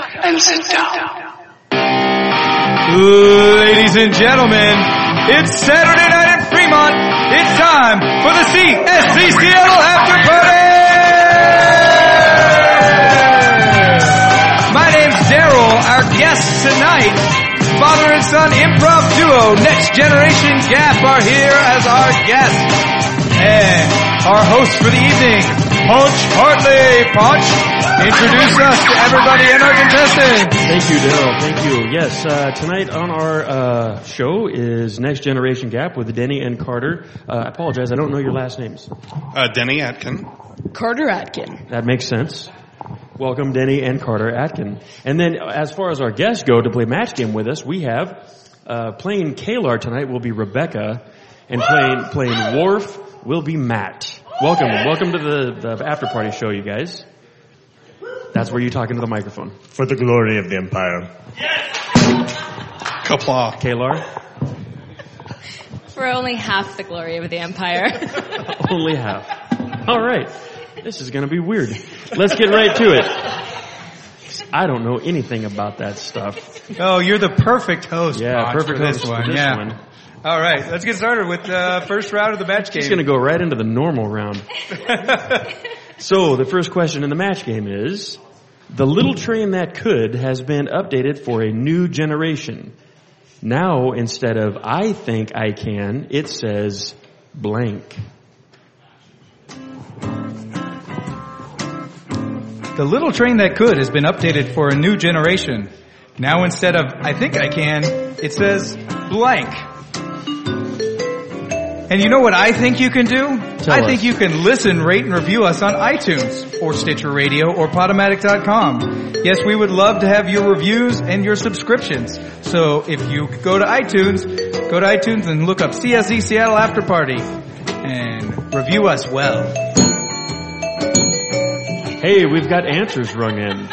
and sit down. Ladies and gentlemen, it's Saturday night in Fremont. It's time for the CSZ Seattle After Party! My name's Daryl. Our guests tonight, father and son improv duo Next Generation Gap are here as our guests. And our host for the evening, Punch Hartley. Punch, introduce us to everybody and our contestants. Thank you, Daryl. Thank you. Yes, uh, tonight on our uh, show is Next Generation Gap with Denny and Carter. Uh, I apologize, I don't know your last names. Uh, Denny Atkin. Carter Atkin. That makes sense. Welcome, Denny and Carter Atkin. And then, as far as our guests go to play match game with us, we have uh, playing Kalar tonight will be Rebecca, and playing playing Worf will be Matt. Welcome, welcome to the, the after party show, you guys. That's where you talk into the microphone. For the glory of the Empire. Qapla'. Kalar, For only half the glory of the empire. only half. All right, this is going to be weird. Let's get right to it. I don't know anything about that stuff. Oh, you're the perfect host. Yeah, Ponch, perfect for this host for this yeah. one. All right, let's get started with the first round of the match game. Just going to go right into the normal round. So the first question in the match game is, the little train that could has been updated for a new generation. Now instead of I think I can, it says blank. The little train that could has been updated for a new generation. Now instead of I think I can, it says blank. And you know what I think you can do? Tell I us. think you can listen, rate, and review us on iTunes or Stitcher Radio or Podomatic.com. Yes, we would love to have your reviews and your subscriptions. So if you go to iTunes, go to iTunes and look up CSZ Seattle After Party and review us well. Hey, we've got answers rung in.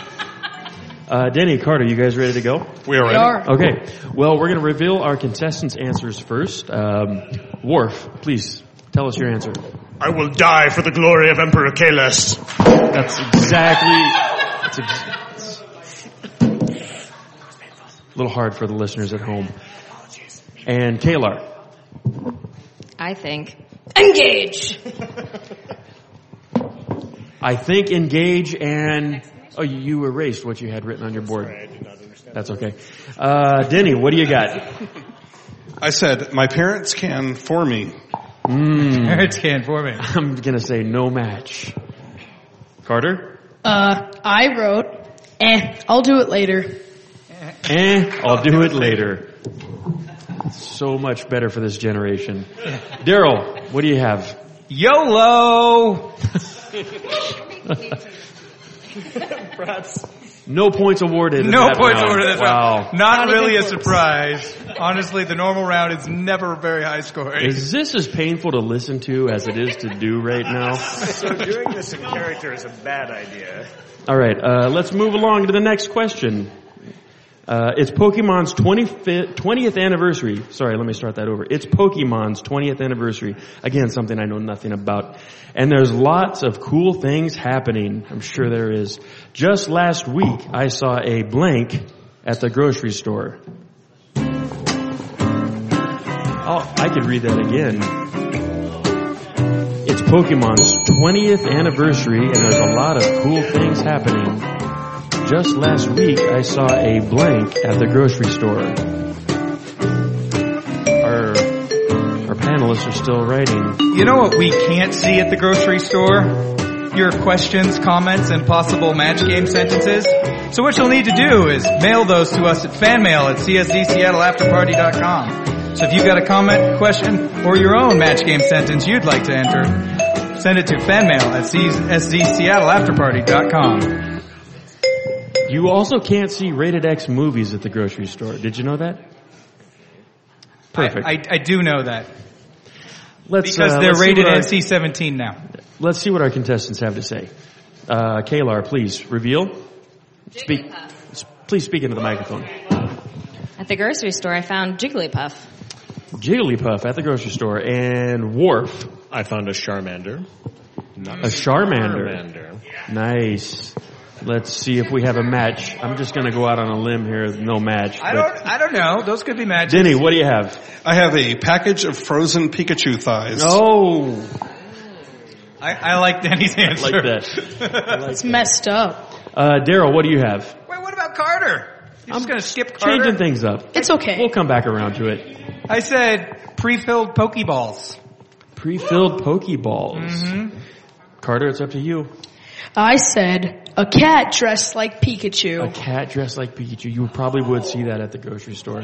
Uh, Denny, Carter, you guys ready to go? We are ready. are. Okay. Well, we're going to reveal our contestants' answers first. Um, Worf, please tell us your answer. I will die for the glory of Emperor Kahless. That's exactly. That's ex- a little hard for the listeners at home. And Kalar. I think. Engage! I think engage and oh, you, you erased what you had written on your board. That's okay. Uh, Denny, what do you got? I said, my parents can for me. Parents can for me. I'm gonna say no match. Carter? Uh, I wrote, eh, I'll do it later. Eh, I'll do it later. So much better for this generation. Daryl, what do you have? YOLO! No points awarded. in No that points round. over this wow. Not, Not really a even surprise. Honestly, the normal round is never very high scoring. Is this as painful to listen to as it is to do right now? So doing this in character is a bad idea. All right, uh, let's move along to the next question. Uh, it's Pokemon's 25th, 20th anniversary. Sorry, let me start that over. It's Pokemon's 20th anniversary. Again, something I know nothing about. And there's lots of cool things happening. I'm sure there is. Just last week, I saw a blank at the grocery store. Oh, I could read that again. It's Pokemon's 20th anniversary and there's a lot of cool things happening. Just last week I saw a blank at the grocery store. Our, our panelists are still writing. You know what we can't see at the grocery store? Your questions, comments, and possible match game sentences. So what you'll need to do is mail those to us at fanmail at cszseattleafterparty.com. So if you've got a comment, question, or your own match game sentence you'd like to enter, send it to fanmail at cszseattleafterparty.com. You also can't see rated X movies at the grocery store. Did you know that? Perfect. I, I, I do know that. let's, Because uh, they're let's rated our- NC-17 now. Let's see what our contestants have to say. Uh, Kalar, please reveal. Speak. Please speak into the microphone. At the grocery store, I found Jigglypuff. Jigglypuff at the grocery store and Worf, I found a Charmander. a Charmander. Charmander. Nice. Let's see if we have a match. I'm just going to go out on a limb here. No match. I don't. I don't know. Those could be matches. Denny, what do you have? I have a package of frozen Pikachu thighs. Oh, I, I like Denny's answer. like that. It's messed up. Uh, Daryl, what do you have? Wait, what about Carter? You're just gonna skip Carter? Changing things up. It's okay. We'll come back around to it. I said pre-filled Pokeballs. Pre-filled Pokeballs. Mm-hmm. Carter, it's up to you. I said a cat dressed like Pikachu. A cat dressed like Pikachu. You probably would see that at the grocery store.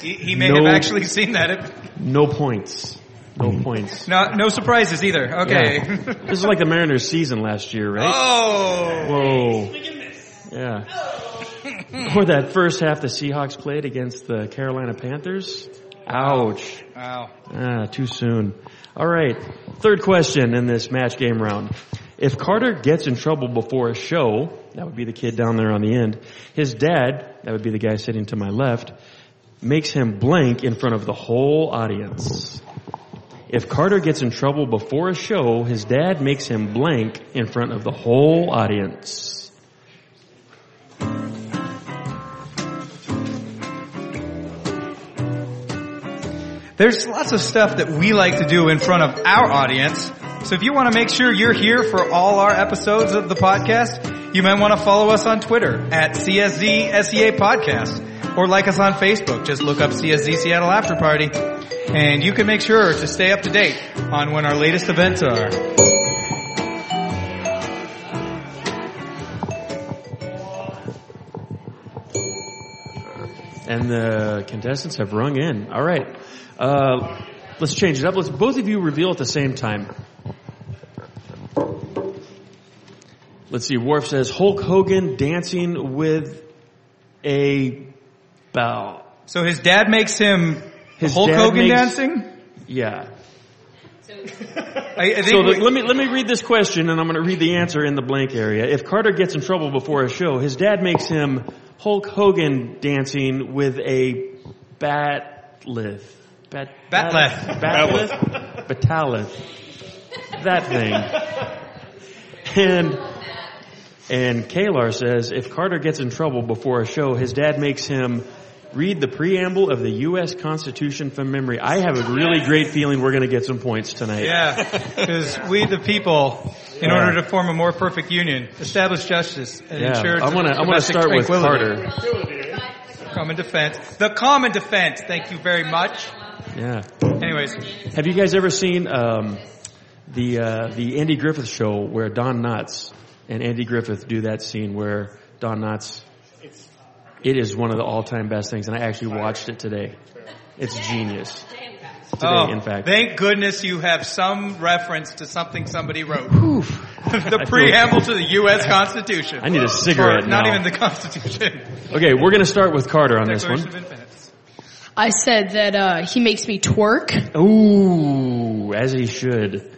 He, he may No. have actually seen that. No points. No hmm. points. No, no surprises either. Okay. Yeah. This is like the Mariners season last year, right? oh. Whoa. Yeah. Or that first half the Seahawks played against the Carolina Panthers. Ouch. Wow. Ah, too soon. All right. Third question in this match game round. If Carter gets in trouble before a show, that would be the kid down there on the end, his dad, that would be the guy sitting to my left, makes him blank in front of the whole audience. If Carter gets in trouble before a show, his dad makes him blank in front of the whole audience. There's lots of stuff that we like to do in front of our audience. So if you want to make sure you're here for all our episodes of the podcast, you might want to follow us on Twitter at CSZ SEA Podcast or like us on Facebook. Just look up CSZ Seattle After Party and you can make sure to stay up to date on when our latest events are. And the contestants have rung in. All right. Uh, let's change it up. Let's both of you reveal at the same time. Let's see. Worf says Hulk Hogan dancing with a bow. So his dad makes him His Hulk Hogan makes- dancing? Yeah. I, I think So the, we- let me let me read this question, and I'm going to read the answer in the blank area. If Carter gets in trouble before a show, his dad makes him Hulk Hogan dancing with a bat'leth. Bat, Bat'leth. Bat'leth. Bataleth. That thing. And and Kalar says if Carter gets in trouble before a show, his dad makes him read the preamble of the U.S. Constitution from memory. I have a really great feeling we're going to get some points tonight. Yeah, because we the people, in Yeah. order to form a more perfect union, establish justice and Yeah, ensure I want to. I want to start with. Carter. Common defense. The common defense. Thank you very much. Yeah. Anyways, Have you guys ever seen um, the uh, the Andy Griffith show where Don Knotts and Andy Griffith do that scene where Don Knotts? It is one of the all time best things, and I actually watched it today. It's genius. Today, oh, in fact. thank goodness you have some reference to something somebody wrote. The preamble to the U.S. Constitution. I need a cigarette Or not now. even the Constitution. Okay, we're going to start with Carter on this one. Of Independence. I said that uh, he makes me twerk. Ooh, as he should.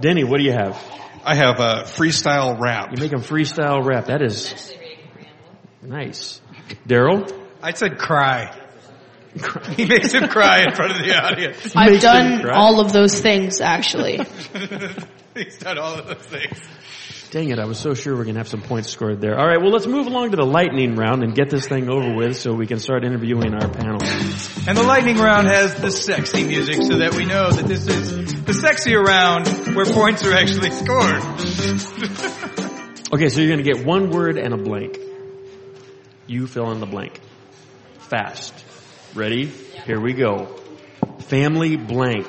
Denny, what do you have? I have a freestyle rap. You make him freestyle rap. That is nice. Daryl? I said cry. he makes him cry in front of the audience. I've done all of those things actually. He's done all of those things. Dang it, I was so sure we are going to have some points scored there. All right, well, let's move along to the lightning round and get this thing over with so we can start interviewing our panel. And the lightning round has the sexy music so that we know that this is the sexier round where points are actually scored. Okay, so you're going to get one word and a blank. You fill in the blank. Fast. Ready? Here we go. Family blank.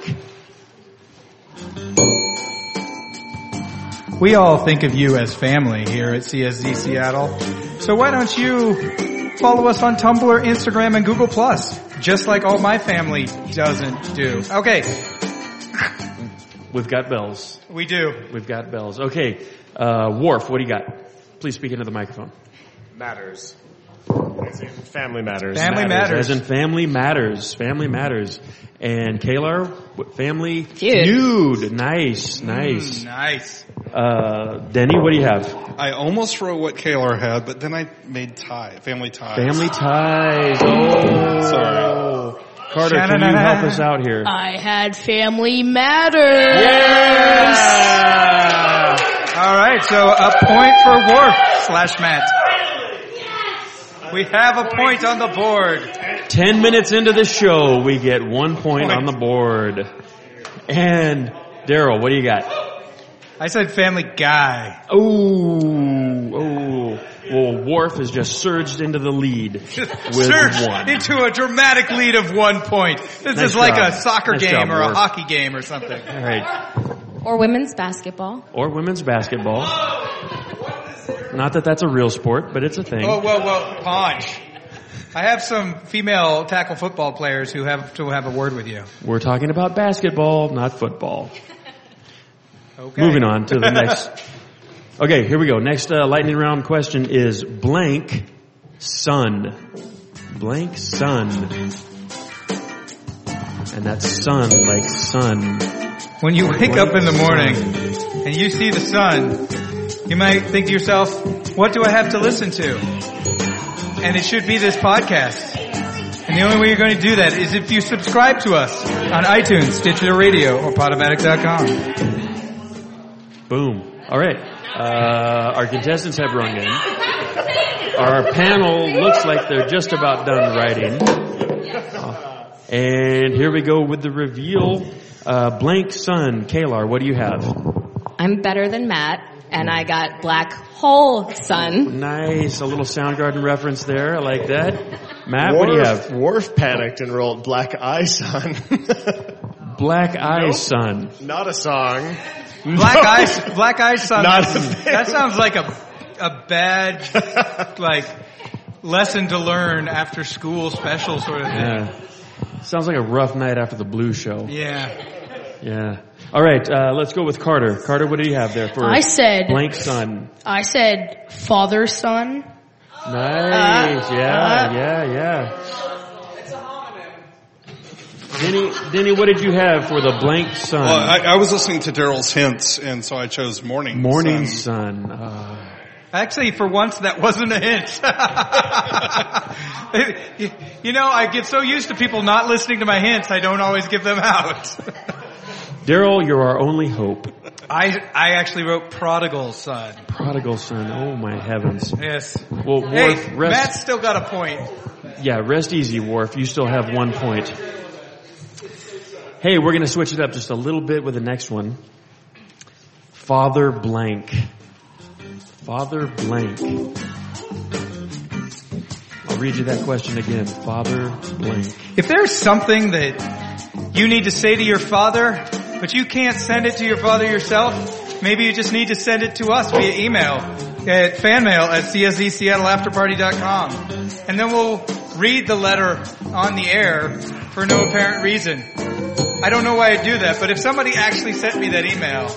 We all think of you as family here at CSZ Seattle. So why don't you follow us on Tumblr, Instagram, and Google Plus, just like all my family doesn't do. Okay, We've got bells. we do. We've got bells. Okay, uh, Worf, what do you got? Please speak into the microphone. Matters. As in family matters. Family matters. As in family matters. Family matters. And Kalar, what family? Feud. Feud. Nice, nice. Nice. Uh, Denny, what do you have? I almost wrote what Kalar had, but then I made tie, family ties. Family ties. Oh, Sorry. Carter, can you help us out here? I had family matters. Yeah! All right, so a point for Worf slash Matt. We have a point on the board. Ten minutes into the show, we get one point on the board. And Daryl, what do you got? I said Family Guy. Oh, oh. Well, Worf has just surged into the lead with Surged one. into a dramatic lead of one point. This Nice is like job. a soccer Nice game job, or a hockey game or something. All right. Or women's basketball. Or women's basketball. Not that that's a real sport, but it's a thing. Whoa, whoa, whoa, Ponch. I have some female tackle football players who have to have a word with you. We're talking about basketball, not football. Okay. Moving on to the next. Okay, here we go. Next uh, lightning round question is blank sun. Blank sun. And that's sun like sun. When you wake up in the morning and you see the sun, you might think to yourself, what do I have to listen to? And it should be this podcast. And the only way you're going to do that is if you subscribe to us on iTunes, Stitcher Radio, or Podomatic.com. Boom. All right. Uh, our contestants have rung in. Our panel looks like they're just about done writing. Uh, And here we go with the reveal. Uh, blank sun. Kalar, what do you have? I'm better than Matt, and I got black hole sun. Nice. A little Soundgarden reference there. I like that. Matt, what do you have? Worf panicked and rolled Black Eye Sun. Black Eye Sun. Not a song. Black Eyes, Black Eyes Sun. Not that- a thing. that sounds like a, a bad, like, lesson to learn after school special sort of thing. Yeah. Sounds like a rough night after the blue show. Yeah. Yeah. All right. Uh, let's go with Carter. Carter, what do you have there for I said, blank sun? I said father son. Nice. Uh, yeah. uh. yeah. Yeah. It's a homonym. Denny, Denny, what did you have for the blank sun? Well, I, I was listening to Daryl's hints, and so I chose morning. Morning sun. sun. Uh, Actually, for once, that wasn't a hint. you, you know, I get so used to people not listening to my hints, I don't always give them out. Daryl, you're our only hope. I, I actually wrote prodigal son. Prodigal son. Oh my heavens. Yes. Well, Worf, Hey, rest. Matt's still got a point. Yeah, rest easy, Worf. You still have one point. Hey, we're going to switch it up just a little bit with the next one. Father blank. Father blank. I'll read you that question again. Father blank. If there's something that you need to say to your father, but you can't send it to your father yourself, maybe you just need to send it to us via email at fanmail at cszseattleafterparty.com. And then we'll read the letter on the air for no apparent reason. I don't know why I'd do that, but if somebody actually sent me that email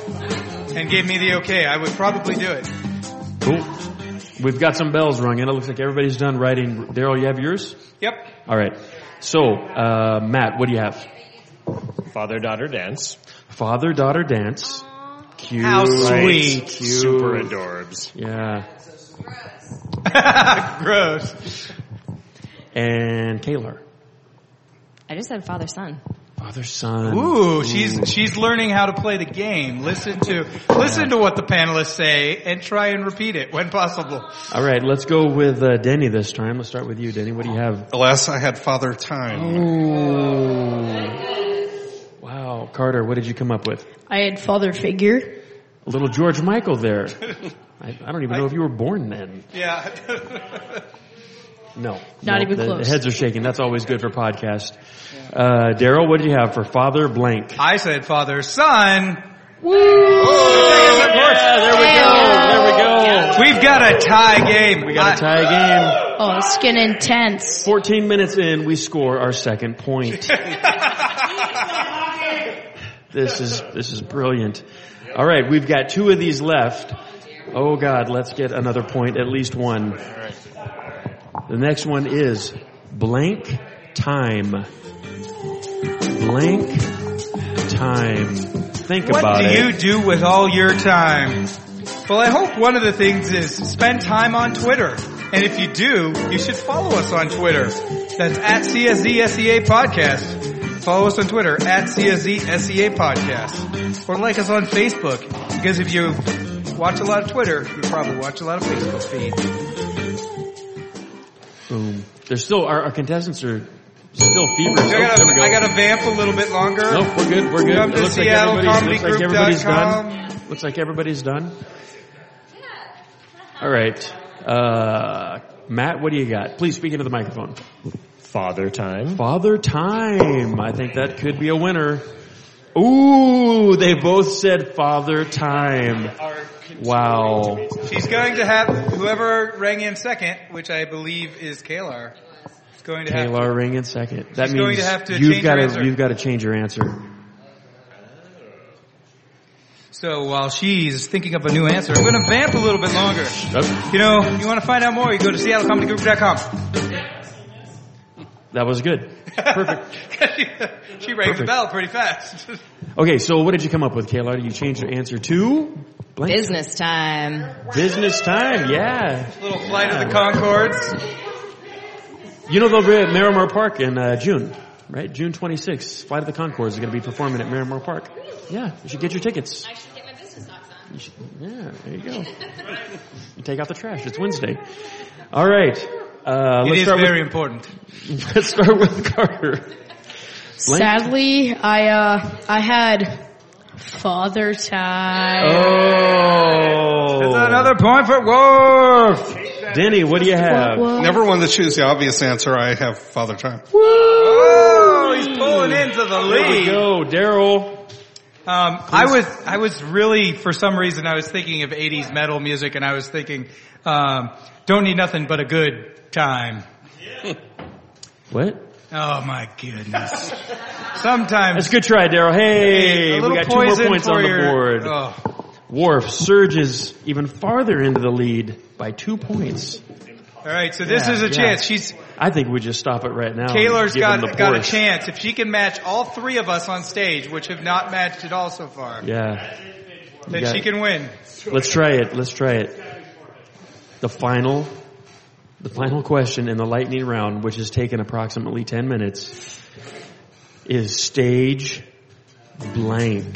and gave me the okay, I would probably do it. Cool. We've got some bells rung in. It looks like everybody's done writing. Daryl, you have yours? Yep. All right. So, uh, Matt, what do you have? Father daughter dance. Father daughter dance. Cute. How sweet. Cute. Super adorbs. Yeah. Gross. And Kalar. I just said father son. Father son. Ooh, she's she's learning how to play the game. Listen to listen to what the panelists say and try and repeat it when possible. All right, let's go with uh, Denny this time. Let's start with you, Denny. What do you have? Alas, I had Father Time. Ooh. Wow, Carter, what did you come up with? I had father figure. A little George Michael there. I, I don't even know if you were born then. Yeah. No. Not No, even the, close. The heads are shaking. That's always good for podcast. Uh, Daryl, what did you have for Father Blank? I said father son. Yeah, there we go. There we go. We've got a tie game. We got a tie game. Oh, it's getting intense. 14 minutes in, we score our second point. This is, this is brilliant. All right, we've got two of these left. Oh God, let's get another point, at least one. The next one is blank time. Blank time. Think What about it. What do you do with all your time? Well, I hope one of the things is spend time on Twitter. And if you do, you should follow us on Twitter. That's at CSZSEA E Podcast. Follow us on Twitter at CSZSEA E Podcast. Or like us on Facebook. Because if you watch a lot of Twitter, you probably watch a lot of Facebook feed. Boom. There's still our, our contestants are still feverish. I Oh, gotta, there go. I gotta vamp a little bit longer. Nope, we're good. We're good. Come to looks like everybody's, looks like everybody's SeattleComedyGroup.com. done. Looks like everybody's done. All right. Uh, Matt, what do you got? Please speak into the microphone. Father time. Father time. I think that could be a winner. Ooh, they both said father time. Wow. She's going to have whoever rang in second, which I believe is Kalar. Is going to have. Taylor ring in second. That She's means going to have to you've got to you've got to change your answer. So while she's thinking up a new answer, I'm going to vamp a little bit longer. You know, you want to find out more, you go to SeattleComedyGroup.com. that was good. Perfect. she rang the Perfect. bell pretty fast. Okay, so what did you come up with, Kayla? You changed your answer to blank. Business time. Business time. Yeah. Little flight of the Conchords. You know they'll be at Marymoor Park in uh, June, right? June 26th. Flight of the Conchords is going to be performing at Marymoor Park. Yeah, you should get your tickets. I should get my business socks on. You should, yeah, there you go. You take out the trash. It's Wednesday. All right. Uh, It let's is start very with important. let's start with Carter. Sadly, I uh I had father time. Oh. That's another point for Worf. Denny, what do you have? What? Never one to choose the obvious answer. I have father time. Oh, he's pulling into the There we lead. go, Daryl. Um, I was, I was really, for some reason, I was thinking of 80s metal music and I was thinking, um, don't need nothing but a good time. What? Oh my goodness. Sometimes. That's a good try, Daryl. Hey, we got two more points on the board. Oh. Worf surges even farther into the lead by two points. All right, so this Yeah, is a yeah. chance. She's I think we just stop it right now. Kaylor's got got a chance if she can match all three of us on stage, which have not matched at all so far. Yeah. Then she it. can win. Let's try it. Let's try it. The final, the final question in the lightning round, which has taken approximately 10 minutes, is stage blank.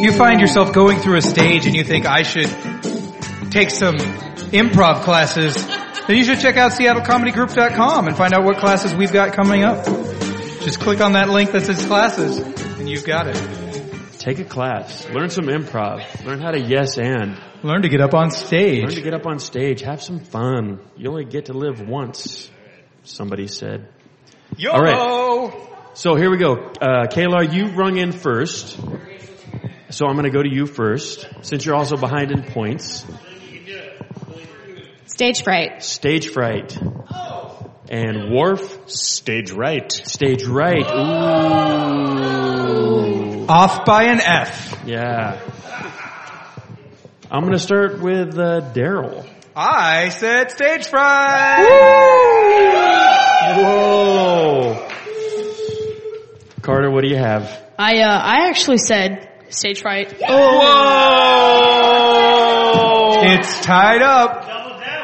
You find yourself going through a stage and you think I should take some improv classes, then you should check out seattlecomedygroup.com and find out what classes we've got coming up. Just click on that link that says classes and you've got it. Take a class. Learn some improv. Learn how to yes and. Learn to get up on stage. Learn to get up on stage. Have some fun. You only get to live once, somebody said. YOLO! All right. So here we go. Uh, Kayla, you rung in first. So I'm going to go to you first, since you're also behind in points. Stage fright. Stage fright. And Worf, Stage right. stage right. Ooh. Off by an F. Yeah. I'm going to start with uh, Daryl. I said stage fright. Whoa. Carter, what do you have? I uh I actually said stage fright. Whoa! It's tied up.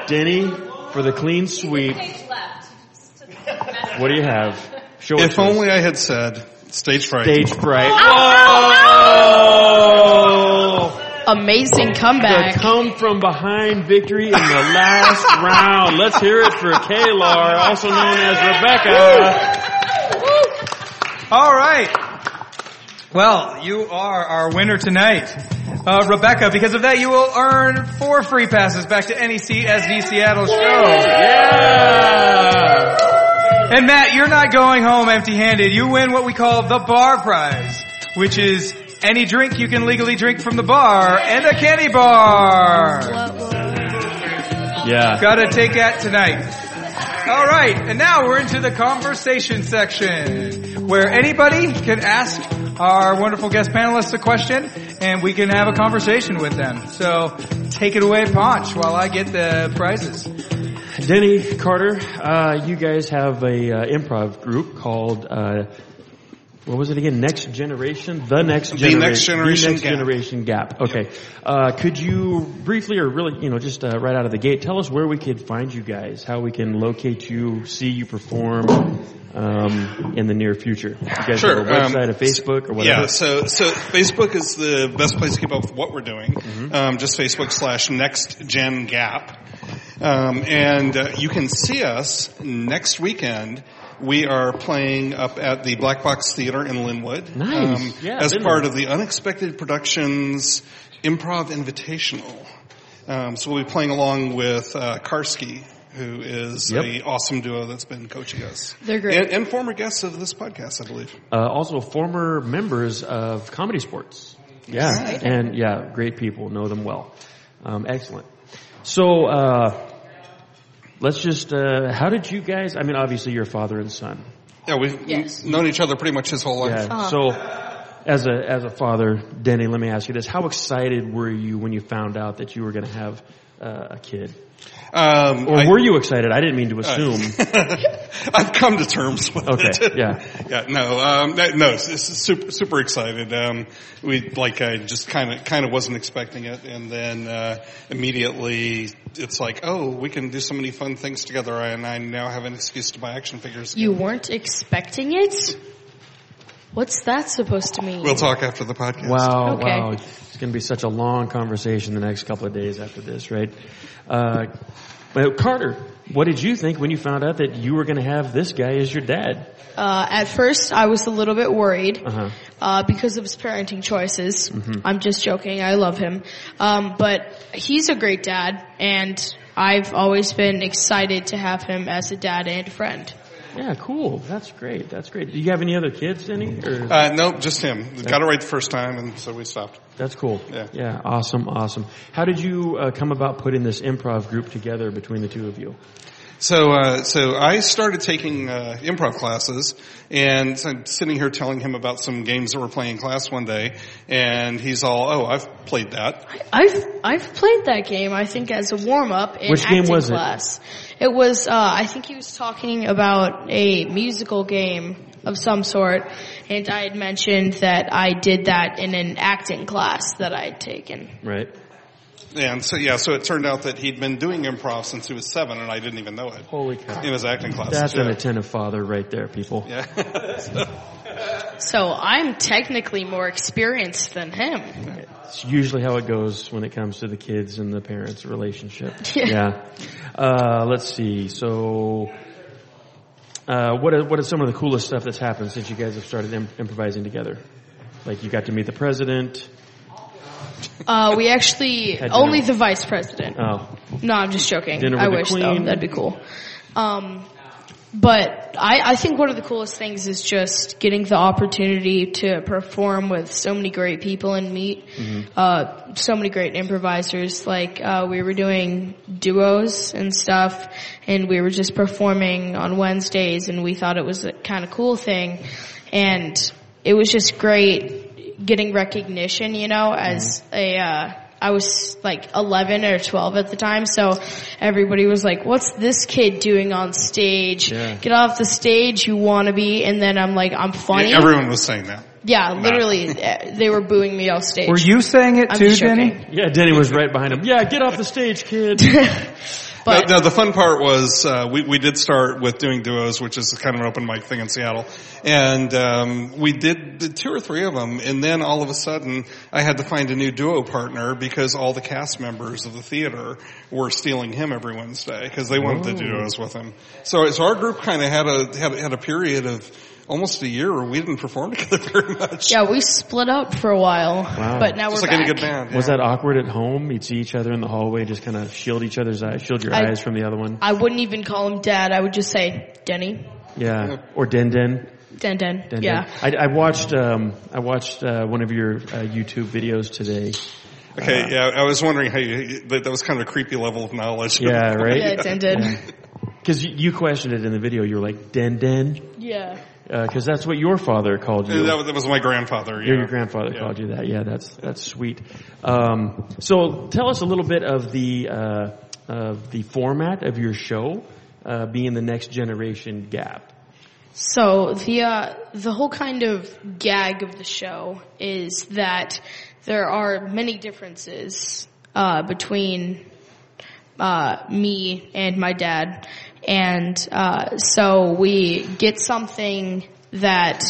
Denny for the clean sweep. What do you have? Show it If to us. only I had said stage fright. Stage fright. Whoa! Amazing The comeback. come from behind victory in the last round. Let's hear it for Kalar, also known as Rebecca. All right. Well, you are our winner tonight. Uh, Rebecca, because of that, you will earn four free passes back to any CSZ Seattle show. Yeah! And Matt, you're not going home empty-handed. You win what we call the bar prize, which is any drink you can legally drink from the bar and a candy bar. Yeah. Gotta take that tonight. All right, and now we're into the conversation section, where anybody can ask our wonderful guest panelists a question, and we can have a conversation with them. So take it away, Ponch, while I get the prizes. Denny, Carter, uh, you guys have a uh, improv group called uh, What was it again? Next generation? The next The generation. Next Generation The next Gap. generation gap. Okay. Uh, could you briefly or really, you know, just uh, right out of the gate, tell us where we could find you guys, how we can locate you, see you perform um, in the near future? You guys Sure, have a website, um, a Facebook, or whatever? Yeah, so so Facebook is the best place to keep up with what we're doing. Mm-hmm. Um, just Facebook slash Next Gen Gap, um, and uh, you can see us next weekend. We are playing up at the Black Box Theater in Lynnwood. um, Nice. Yeah, as been part of the Unexpected Productions Improv Invitational. Um, so we'll be playing along with uh, Karski, who is Yep. a awesome duo that's been coaching us. They're great. And, and former guests of this podcast, I believe. Uh, also former members of ComedySportz. Yeah, and yeah, great people, know them well. Um, excellent. So, uh, let's just, uh, how did you guys, I mean, obviously you're father and son. Yeah, we've Yes. known each other pretty much his whole life. Yeah. So, as a, as a father, Denny, let me ask you this. How excited were you when you found out that you were going to have uh, a kid? Um, Or I, were you excited? I didn't mean to assume. I've come to terms with Okay, it. yeah. yeah, no, um, that- no, it's, it's super, super excited. Um, we, like, I just kind of, kind of wasn't expecting it. And then, uh, immediately it's like, oh, we can do so many fun things together. And I now have an excuse to buy action figures. You weren't expecting it? What's that supposed to mean? We'll talk after the podcast. Wow, Okay. wow. Going to be such a long conversation the next couple of days after this, right? Uh, well, Carter, what did you think when you found out that you were going to have this guy as your dad? Uh, at first, I was a little bit worried Uh-huh. uh, because of his parenting choices. I'm just joking. I love him, um, but he's a great dad, and I've always been excited to have him as a dad and friend. Yeah, cool. That's great. That's great. Do you have any other kids, any? Or? Uh, nope, just him. Got it right the first time, and so we stopped. That's cool. Yeah. Yeah. Awesome. Awesome. How did you uh, come about putting this improv group together between the two of you? So, uh, so I started taking uh, improv classes, and I'm sitting here telling him about some games that we're playing in class one day, and he's all, "Oh, I've played that." I've I've played that game. I think as a warm up in Which game acting was it? class. It was. Uh, I think he was talking about a musical game of some sort, and I had mentioned that I did that in an acting class that I had taken. Right. And so, yeah, so it turned out that he'd been doing improv since he was seven, and I didn't even know it Holy cow. in his acting class. That's an attentive father right there, people. Yeah. So I'm technically more experienced than him. It's usually how it goes when it comes to the kids and the parents' relationship. Yeah. yeah. Uh, let's see. So, uh, what are, what are some of the coolest stuff that's happened since you guys have started im- improvising together? Like you got to meet the president. Uh, we actually Had dinner. only the vice president. Oh, No, I'm just joking. Dinner I the wish though. queen. That'd be cool. Um, but I, I think one of the coolest things is just getting the opportunity to perform with so many great people and meet Mm-hmm. uh, so many great improvisers. Like uh, we were doing duos and stuff, and we were just performing on Wednesdays, and we thought it was a kind of cool thing, and it was just great getting recognition. You know, as Mm-hmm. a uh, I was like 11 or 12 at the time, so everybody was like, what's this kid doing on stage? Yeah. Get off the stage, you wannabe. And then I'm like, I'm funny. Everyone was saying that. yeah, literally, uh, they were booing me off stage. Were you saying it I'm too, just. Denny? yeah. Denny was right behind him. Yeah, get off the stage, kid. But no, no, the fun part was uh, we we did start with doing duos, which is kind of an open mic thing in Seattle, and um, we did the two or three of them, and then all of a sudden I had to find a new duo partner because all the cast members of the theater were stealing him every Wednesday because they wanted to do duos with him. So so our group kind of had a had a, had a period of almost a year where we didn't perform together very much. yeah, we split up for a while, Wow. but now Just we're like any good band. Was that awkward at home? You'd see each other in the hallway, just kind of shield each other's eyes, shield your I- eyes from the other one. I wouldn't even call him dad. I would just say Denny, Yeah. Or Den Den. Den Den. Den yeah. Den. I, I watched, um, I watched, uh, one of your, uh, YouTube videos today. Okay, yeah, I was wondering how you, that, that was kind of a creepy level of knowledge. Yeah, right? Yeah, Den Den. Cause you, you questioned it in the video. You were like, Den Den? Yeah. Uh, cause that's what your father called you. That was, that was my grandfather. Your, yeah. your grandfather Yeah. called you that. Yeah, that's that's sweet. Um, so tell us a little bit of the uh, of the format of your show, uh, being the next generation gap. So the uh, the whole kind of gag of the show is that there are many differences uh, between uh, me and my dad, and uh, so we get something that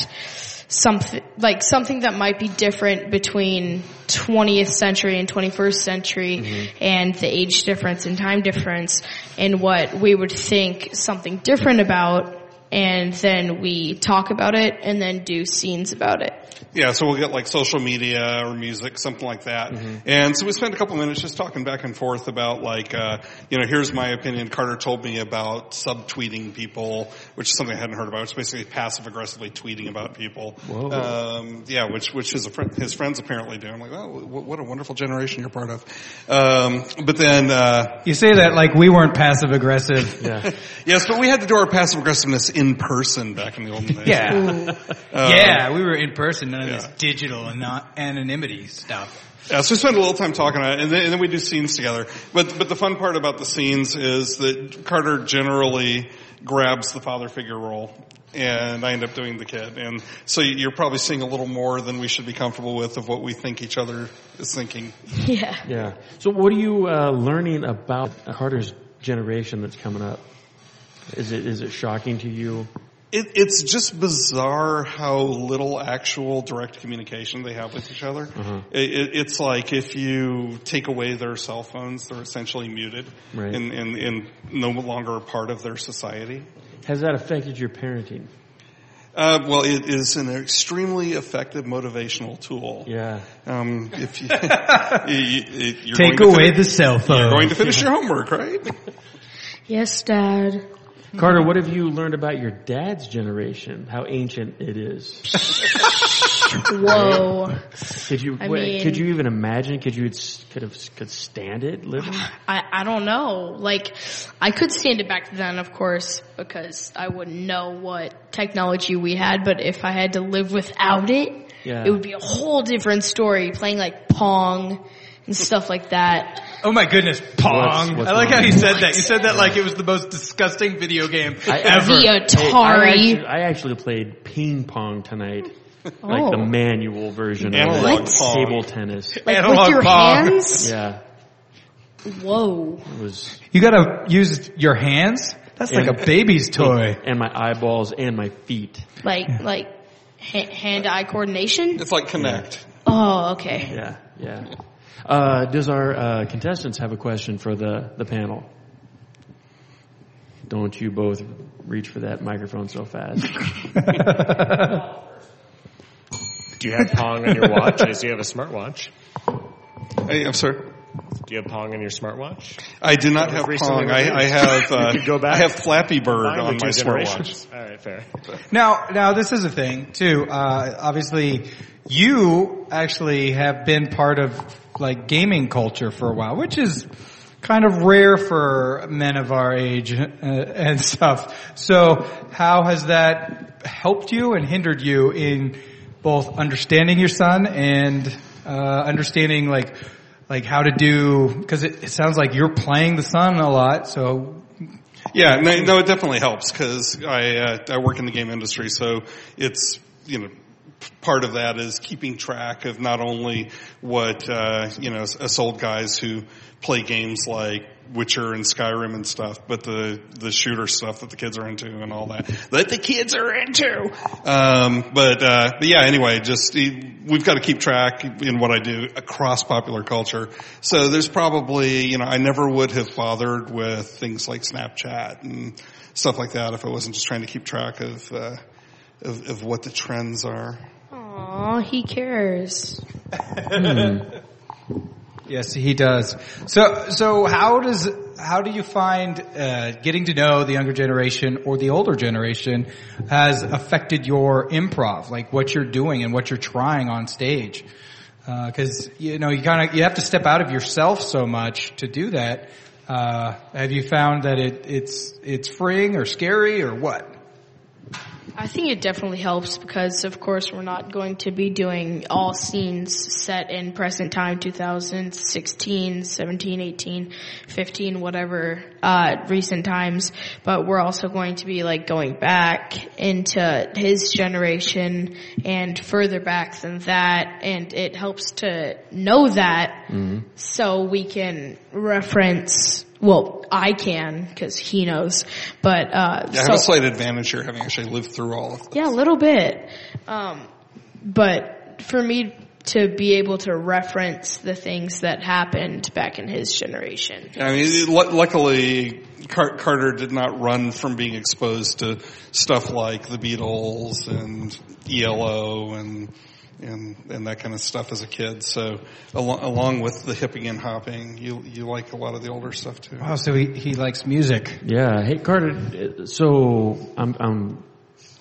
something like something that might be different between 20th century and 21st century and the age difference and time difference and what we would think something different about and then we talk about it and then do scenes about it. Yeah, so we'll get like social media or music, something like that. And so we spent a couple minutes just talking back and forth about like, uh, you know, here's my opinion. Carter told me about subtweeting people, which is something I hadn't heard about. It's basically passive aggressively tweeting about people. Um, yeah, which, which his, friend, his friends apparently do. I'm like, oh, what a wonderful generation you're part of. Um, but then, uh, You say that like we weren't passive aggressive. Yeah. yes, but we had to do our passive aggressiveness in person back in the olden days. Yeah. yeah, we were in person, none of this digital and not anonymity stuff. Yeah, so we spend a little time talking about it, and then, and then we do scenes together. But but the fun part about the scenes is that Carter generally grabs the father figure role, and I end up doing the kid. And so you're probably seeing a little more than we should be comfortable with of what we think each other is thinking. Yeah. Yeah. So what are you uh, learning about Carter's generation that's coming up? Is it is it shocking to you? It, it's just bizarre how little actual direct communication they have with each other. It, it, it's like if you take away their cell phones, they're essentially muted Right. and, and, and no longer a part of their society. Has that affected your parenting? Uh, well, it is an extremely effective motivational tool. Yeah. Um, if you, you, you you're Take going to away fin- the cell phone. you're going to finish your homework, right? Yes, Dad. Carter, what have you learned about your dad's generation? How ancient it is? Whoa. Could you I wait, mean- could you even imagine? Could you could have could stand it living? I, I don't know. Like, I could stand it back then, of course, because I wouldn't know what technology we had, but if I had to live without it, Yeah. it would be a whole different story, playing like Pong and stuff like that. Oh my goodness, Pong. What's- what's I like wrong? how you said that. You said that like it was the most disgusting video game I- ever. The I Atari. actually, I actually played ping pong tonight, like the Oh. manual version of Analog it, Pong. table tennis. like Analog with your Pong. hands? Yeah, Whoa. it was, You gotta use your hands? That's like a baby's toy. and my eyeballs and my feet. Like, like hand-eye coordination? It's like Kinect. Oh, okay. Yeah, yeah. Uh, does our uh, contestants have a question for the the panel? Don't you both reach for that microphone so fast? Do you have Pong on your watch? I see you have a smartwatch. Hey, I'm sorry. Do you have Pong on your smartwatch? I do not have Pong. I, I have uh, go back. I have Flappy Bird Mine on my smartwatch. All right, fair. Now, now this is a thing too. Uh, obviously, you actually have been part of like gaming culture for a while, which is kind of rare for men of our age uh, and stuff. So, how has that helped you and hindered you in both understanding your son and uh, understanding like like how to do? Because it, it sounds like you're playing the son a lot. So, Yeah, no, no, it definitely helps because I uh, I work in the game industry, so it's you know part of that is keeping track of not only what uh, you know us old guys who play games like Witcher and Skyrim and stuff, but the the shooter stuff that the kids are into and all that that the kids are into. Um, but uh, but yeah, anyway, just we've got to keep track in what I do across popular culture. So there's probably you know I never would have bothered with things like Snapchat and stuff like that if I wasn't just trying to keep track of uh, of, of what the trends are. Aw, he cares. Yes, he does. So, so how does how do you find uh, getting to know the younger generation or the older generation has affected your improv, like what you're doing and what you're trying on stage? Because you know you kind of you have to step out of yourself so much to do that. Uh, have you found that it, it's it's freeing or scary or what? I think it definitely helps because, of course, we're not going to be doing all scenes set in present time 2016, 17, 18, 15, whatever, uh, recent times. But we're also going to be like going back into his generation and further back than that. And it helps to know that so we can reference well, I can because he knows, but uh, Yeah, I have so- a slight advantage here having actually lived through all of this. yeah, a little bit. Um, but for me to be able to reference the things that happened back in his generation. I mean, lu- luckily, Car- Carter did not run from being exposed to stuff like the Beatles and ELO and and and that kind of stuff as a kid. So, along, along with the hipping and hopping, you you like a lot of the older stuff too. Wow, so he, he likes music. Yeah. Hey, Carter. uh, So I'm I'm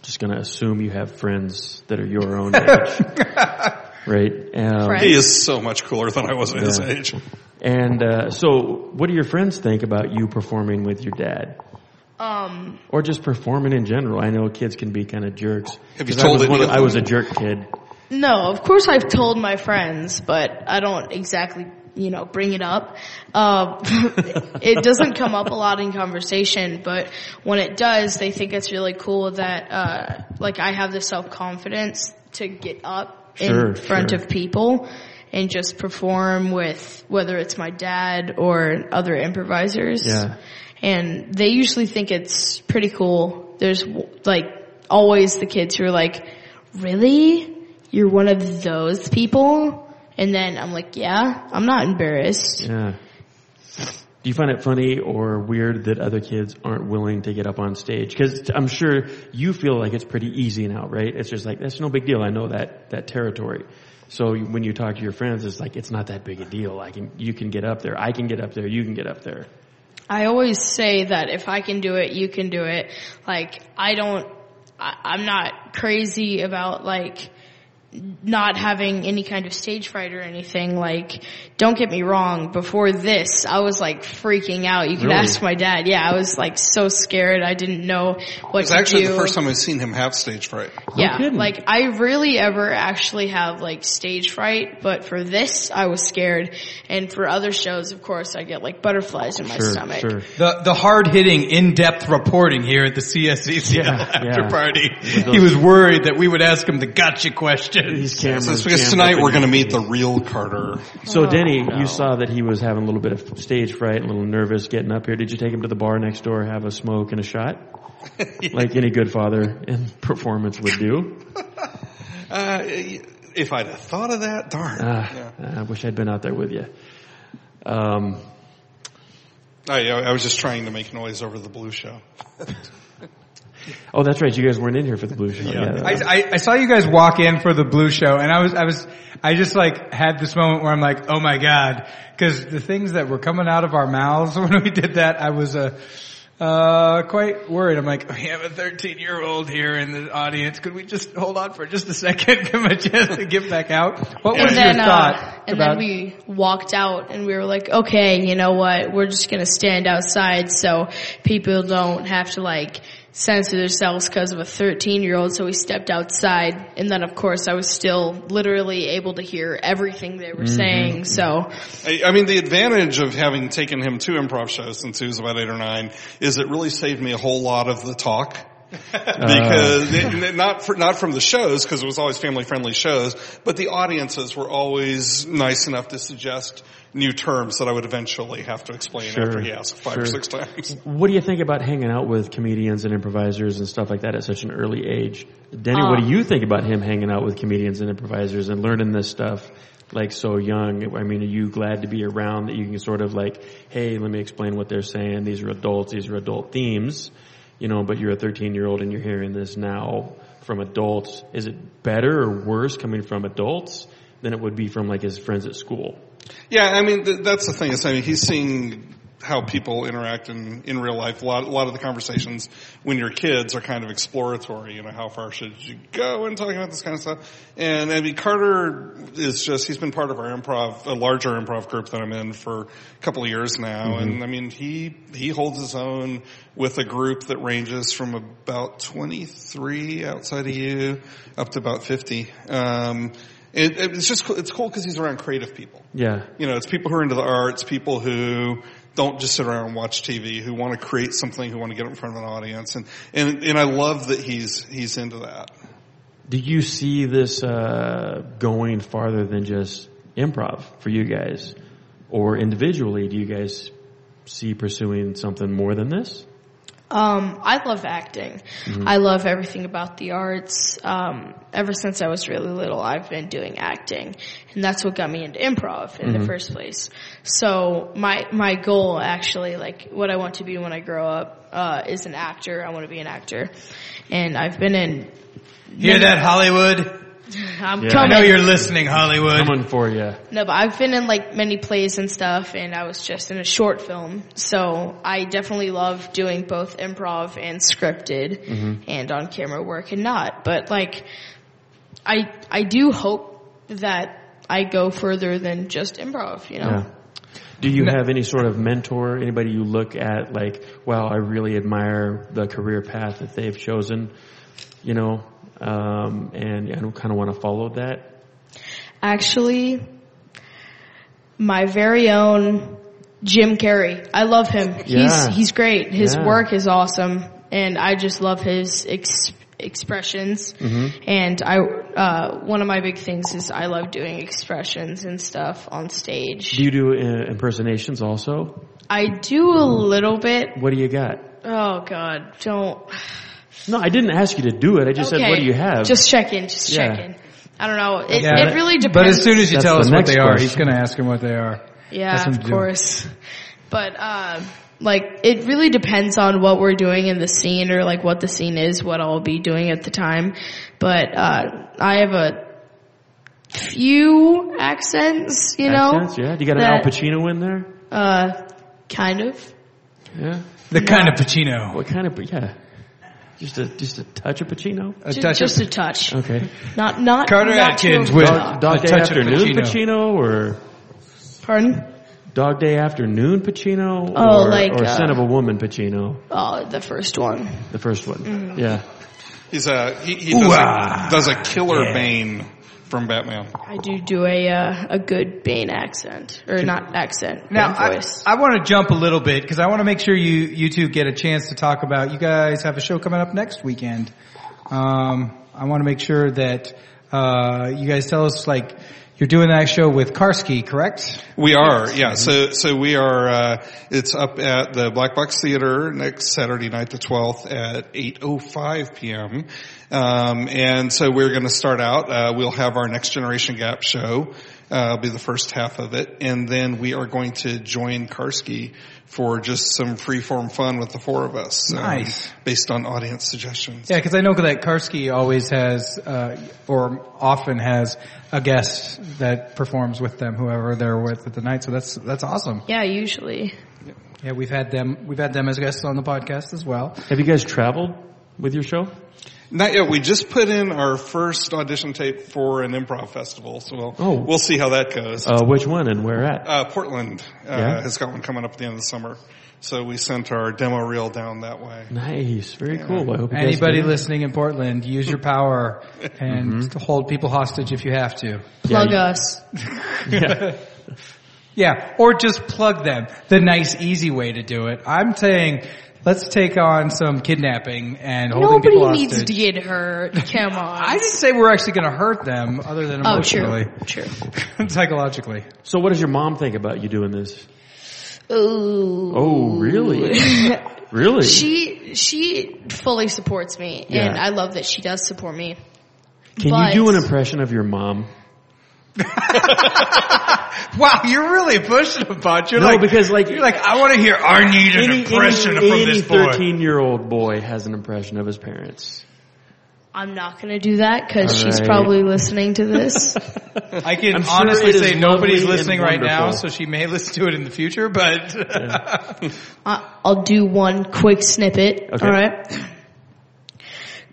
just gonna assume you have friends that are your own age, right? Um, He is so much cooler than I was at his age. And uh, so, what do your friends think about you performing with your dad? Um, Or just performing in general. I know kids can be kind of jerks. Have you 'Cause I told was one of- of I was a jerk kid. No, of course I've told my friends, but I don't exactly, you know, bring it up. Uh, it doesn't come up a lot in conversation, but when it does, they think it's really cool that, uh, like I have the self-confidence to get up Sure, in front sure. of people and just perform with whether it's my dad or other improvisers. Yeah. And they usually think it's pretty cool. There's like always the kids who are like, really? You're one of those people? And then I'm like, yeah, I'm not embarrassed. Yeah. Do you find it funny or weird that other kids aren't willing to get up on stage? Because I'm sure you feel like it's pretty easy now, right? It's just like that's no big deal. I know that that territory. So when you talk to your friends, it's like it's not that big a deal. I can you can get up there. I can get up there. You can get up there. I always say that if I can do it, you can do it. Like, I don't, I, I'm not crazy about like, not having any kind of stage fright or anything. Like, don't get me wrong. Before this, I was like freaking out. You can Really? ask my dad. Yeah, I was like so scared. I didn't know what to do. It's actually do. the first time I've seen him have stage fright. Yeah, kidding. like I rarely ever actually have like stage fright, but for this I was scared, and for other shows, of course, I get like butterflies in my Sure, stomach. sure. The the hard hitting, in depth reporting here at the CSZ Yeah, after yeah. party. He was worried that we would ask him the gotcha questions. These So cameras. it's because tonight we're going to meet the real Carter. So Denny, no. you saw that he was having a little bit of stage fright, a little nervous getting up here. Did you take him to the bar next door, have a smoke and a shot, like any good father in performance would do? Uh, if I'd have thought of that, darn. Ah, I wish I'd been out there with you. Um, I, I was just trying to make noise over the blue show. oh, that's right. You guys weren't in here for the blue show. Yeah. I, I, I saw you guys walk in for the blue show, and I was, I was, I just like had this moment where I'm like, oh my god, because the things that were coming out of our mouths when we did that, I was uh, uh, quite worried. I'm like, we have a 13 year old here in the audience. Could we just hold on for just a second, give him a chance to get back out? What was and then, your thought uh, and about? then we walked out and we were like, okay, you know what? We're just gonna stand outside so people don't have to like censor themselves because of a 13 year old. So we stepped outside and then of course I was still literally able to hear everything they were mm-hmm. saying. So I, I mean, the advantage of having taken him to improv shows since he was about eight or nine is it really saved me a whole lot of the talk. because it, not for, not from the shows because it was always family friendly shows, but the audiences were always nice enough to suggest new terms that I would eventually have to explain Sure, after he asked five sure. or six times. what do you think about hanging out with comedians and improvisers and stuff like that at such an early age? Denny, what do Uh, you think about him hanging out with comedians and improvisers and learning this stuff like so young? I mean, are you glad to be around that you can sort of like, hey, let me explain what they're saying. These are adults. These are adult themes. You know, but you're a 13 year old and you're hearing this now from adults. Is it better or worse coming from adults than it would be from like his friends at school? Yeah, I mean th- that's the thing. Is I mean he's seeing how people interact in, in real life. A lot, a lot of the conversations when you're kids are kind of exploratory. You know, how far should you go in talking about this kind of stuff? And I mean, Carter is just, he's been part of our improv, a larger improv group that I'm in for a couple of years now. And I mean, he, he holds his own with a group that ranges from about 23 outside of you up to about 50. Um, it, it's just it's cool because he's around creative people. Yeah. You know, it's people who are into the arts, people who don't just sit around and watch TV, who want to create something, who want to get in front of an audience. And, and, and I love that he's, he's into that. Do you see this uh, going farther than just improv for you guys, or individually? Do you guys see pursuing something more than this? Um, I love acting. I love everything about the arts. Um, ever since I was really little, I've been doing acting, and that's what got me into improv in the first place. So my my goal, actually, like what I want to be when I grow up, uh, is an actor. I want to be an actor, and I've been in. Hear that, Hollywood? I'm Yeah. I coming. know you're listening, Hollywood. Coming for you. No, but I've been in like many plays and stuff, and I was just in a short film. So I definitely love doing both improv and scripted Mm-hmm. and on camera work and not. But like, I I do hope that I go further than just improv. You know. Yeah. Do you have any sort of mentor, anybody you look at like, wow, I really admire the career path that they've chosen, you know, um, and I kind of want to follow that? Actually, my very own Jim Carrey. I love him. Yeah. He's he's great. His Yeah. work is awesome, and I just love his ex- expressions. Mm-hmm. And I, uh, one of my big things is I love doing expressions and stuff on stage. Do you do uh, impersonations also? I do a little bit. What do you got? Oh God, don't. No, I didn't ask you to do it. I just said, what do you have? Just check in. Just Yeah. check in. I don't know. It, Yeah, it really depends. But as soon as you That's tell us what next they are, he's going to ask him what they are. Yeah, of I'm doing. course. But um, like it really depends on what we're doing in the scene or like what the scene is, what I'll be doing at the time. But uh, I have a few accents, you know. Accents, yeah. Do you got an that- Al Pacino in there? Uh, kind of. Yeah. The kind of Pacino. What kind of? Yeah. Just a just a touch of Pacino. A Ju- touch just of, a touch. Okay. Not not Carter not Atkins with- the Dog. Dog A Day touch of Afternoon Pacino. Pacino or Pardon? Dog Day Afternoon Pacino Oh, or, like, or uh, Scent of a Woman Pacino, Oh, the first one. the first one. Mm-hmm. Yeah. He's a, he, he does, a, does a killer Yeah. Bane from Batman. I do do a uh, a good Bane accent or not accent. Now, Bane I. I want to jump a little bit because I want to make sure you, you two get a chance to talk about, you guys have a show coming up next weekend. Um, I want to make sure that, uh, you guys tell us like, you're doing that show with Karski, correct? We are, yeah. So, so we are. Uh, it's up at the Black Box Theater next Saturday night, the twelfth, at eight oh five p.m. Um, and so we're going to start out. Uh, we'll have our Next Generation Gap show. Uh, be the first half of it, and then we are going to join Karski for just some free-form fun with the four of us, um, Nice. based on audience suggestions. Yeah, because I know that Karski always has, uh, or often has a guest that performs with them, whoever they're with at the night. So that's that's awesome. yeah, usually. Yeah, we've had them we've had them as guests on the podcast as well. Have you guys traveled with your show? Not yet. We just put in our first audition tape for an improv festival, so we'll Oh. we'll see how that goes. Uh, which one and where at? Uh, Portland uh, Yeah? has got one coming up at the end of the summer, so we sent our demo reel down that way. Nice, very cool. I hope Anybody get listening in Portland, use your power and hold people hostage if you have to. Plug you- us. Yeah. Yeah, or just plug them. The nice, easy way to do it. I'm saying, let's take on some kidnapping and holding Nobody people needs to get hurt. Come on. I didn't say we're actually going to hurt them, other than oh, true. emotionally, True. psychologically. So what does your mom think about you doing this? Ooh. Oh, really? really? She she fully supports me, Yeah. and I love that she does support me. Can but- you do an impression of your mom? Wow, you're really pushing a bunch. You're No, like, because, like- you're like, I want to hear. I need an Any, impression any, from any this boy. 13 year old boy has an impression of his parents. I'm not gonna do that because All she's right. probably listening to this. I can I'm honestly it is say nobody's listening right now, so she may listen to it in the future, but I- I'll do one quick snippet. Okay. All right.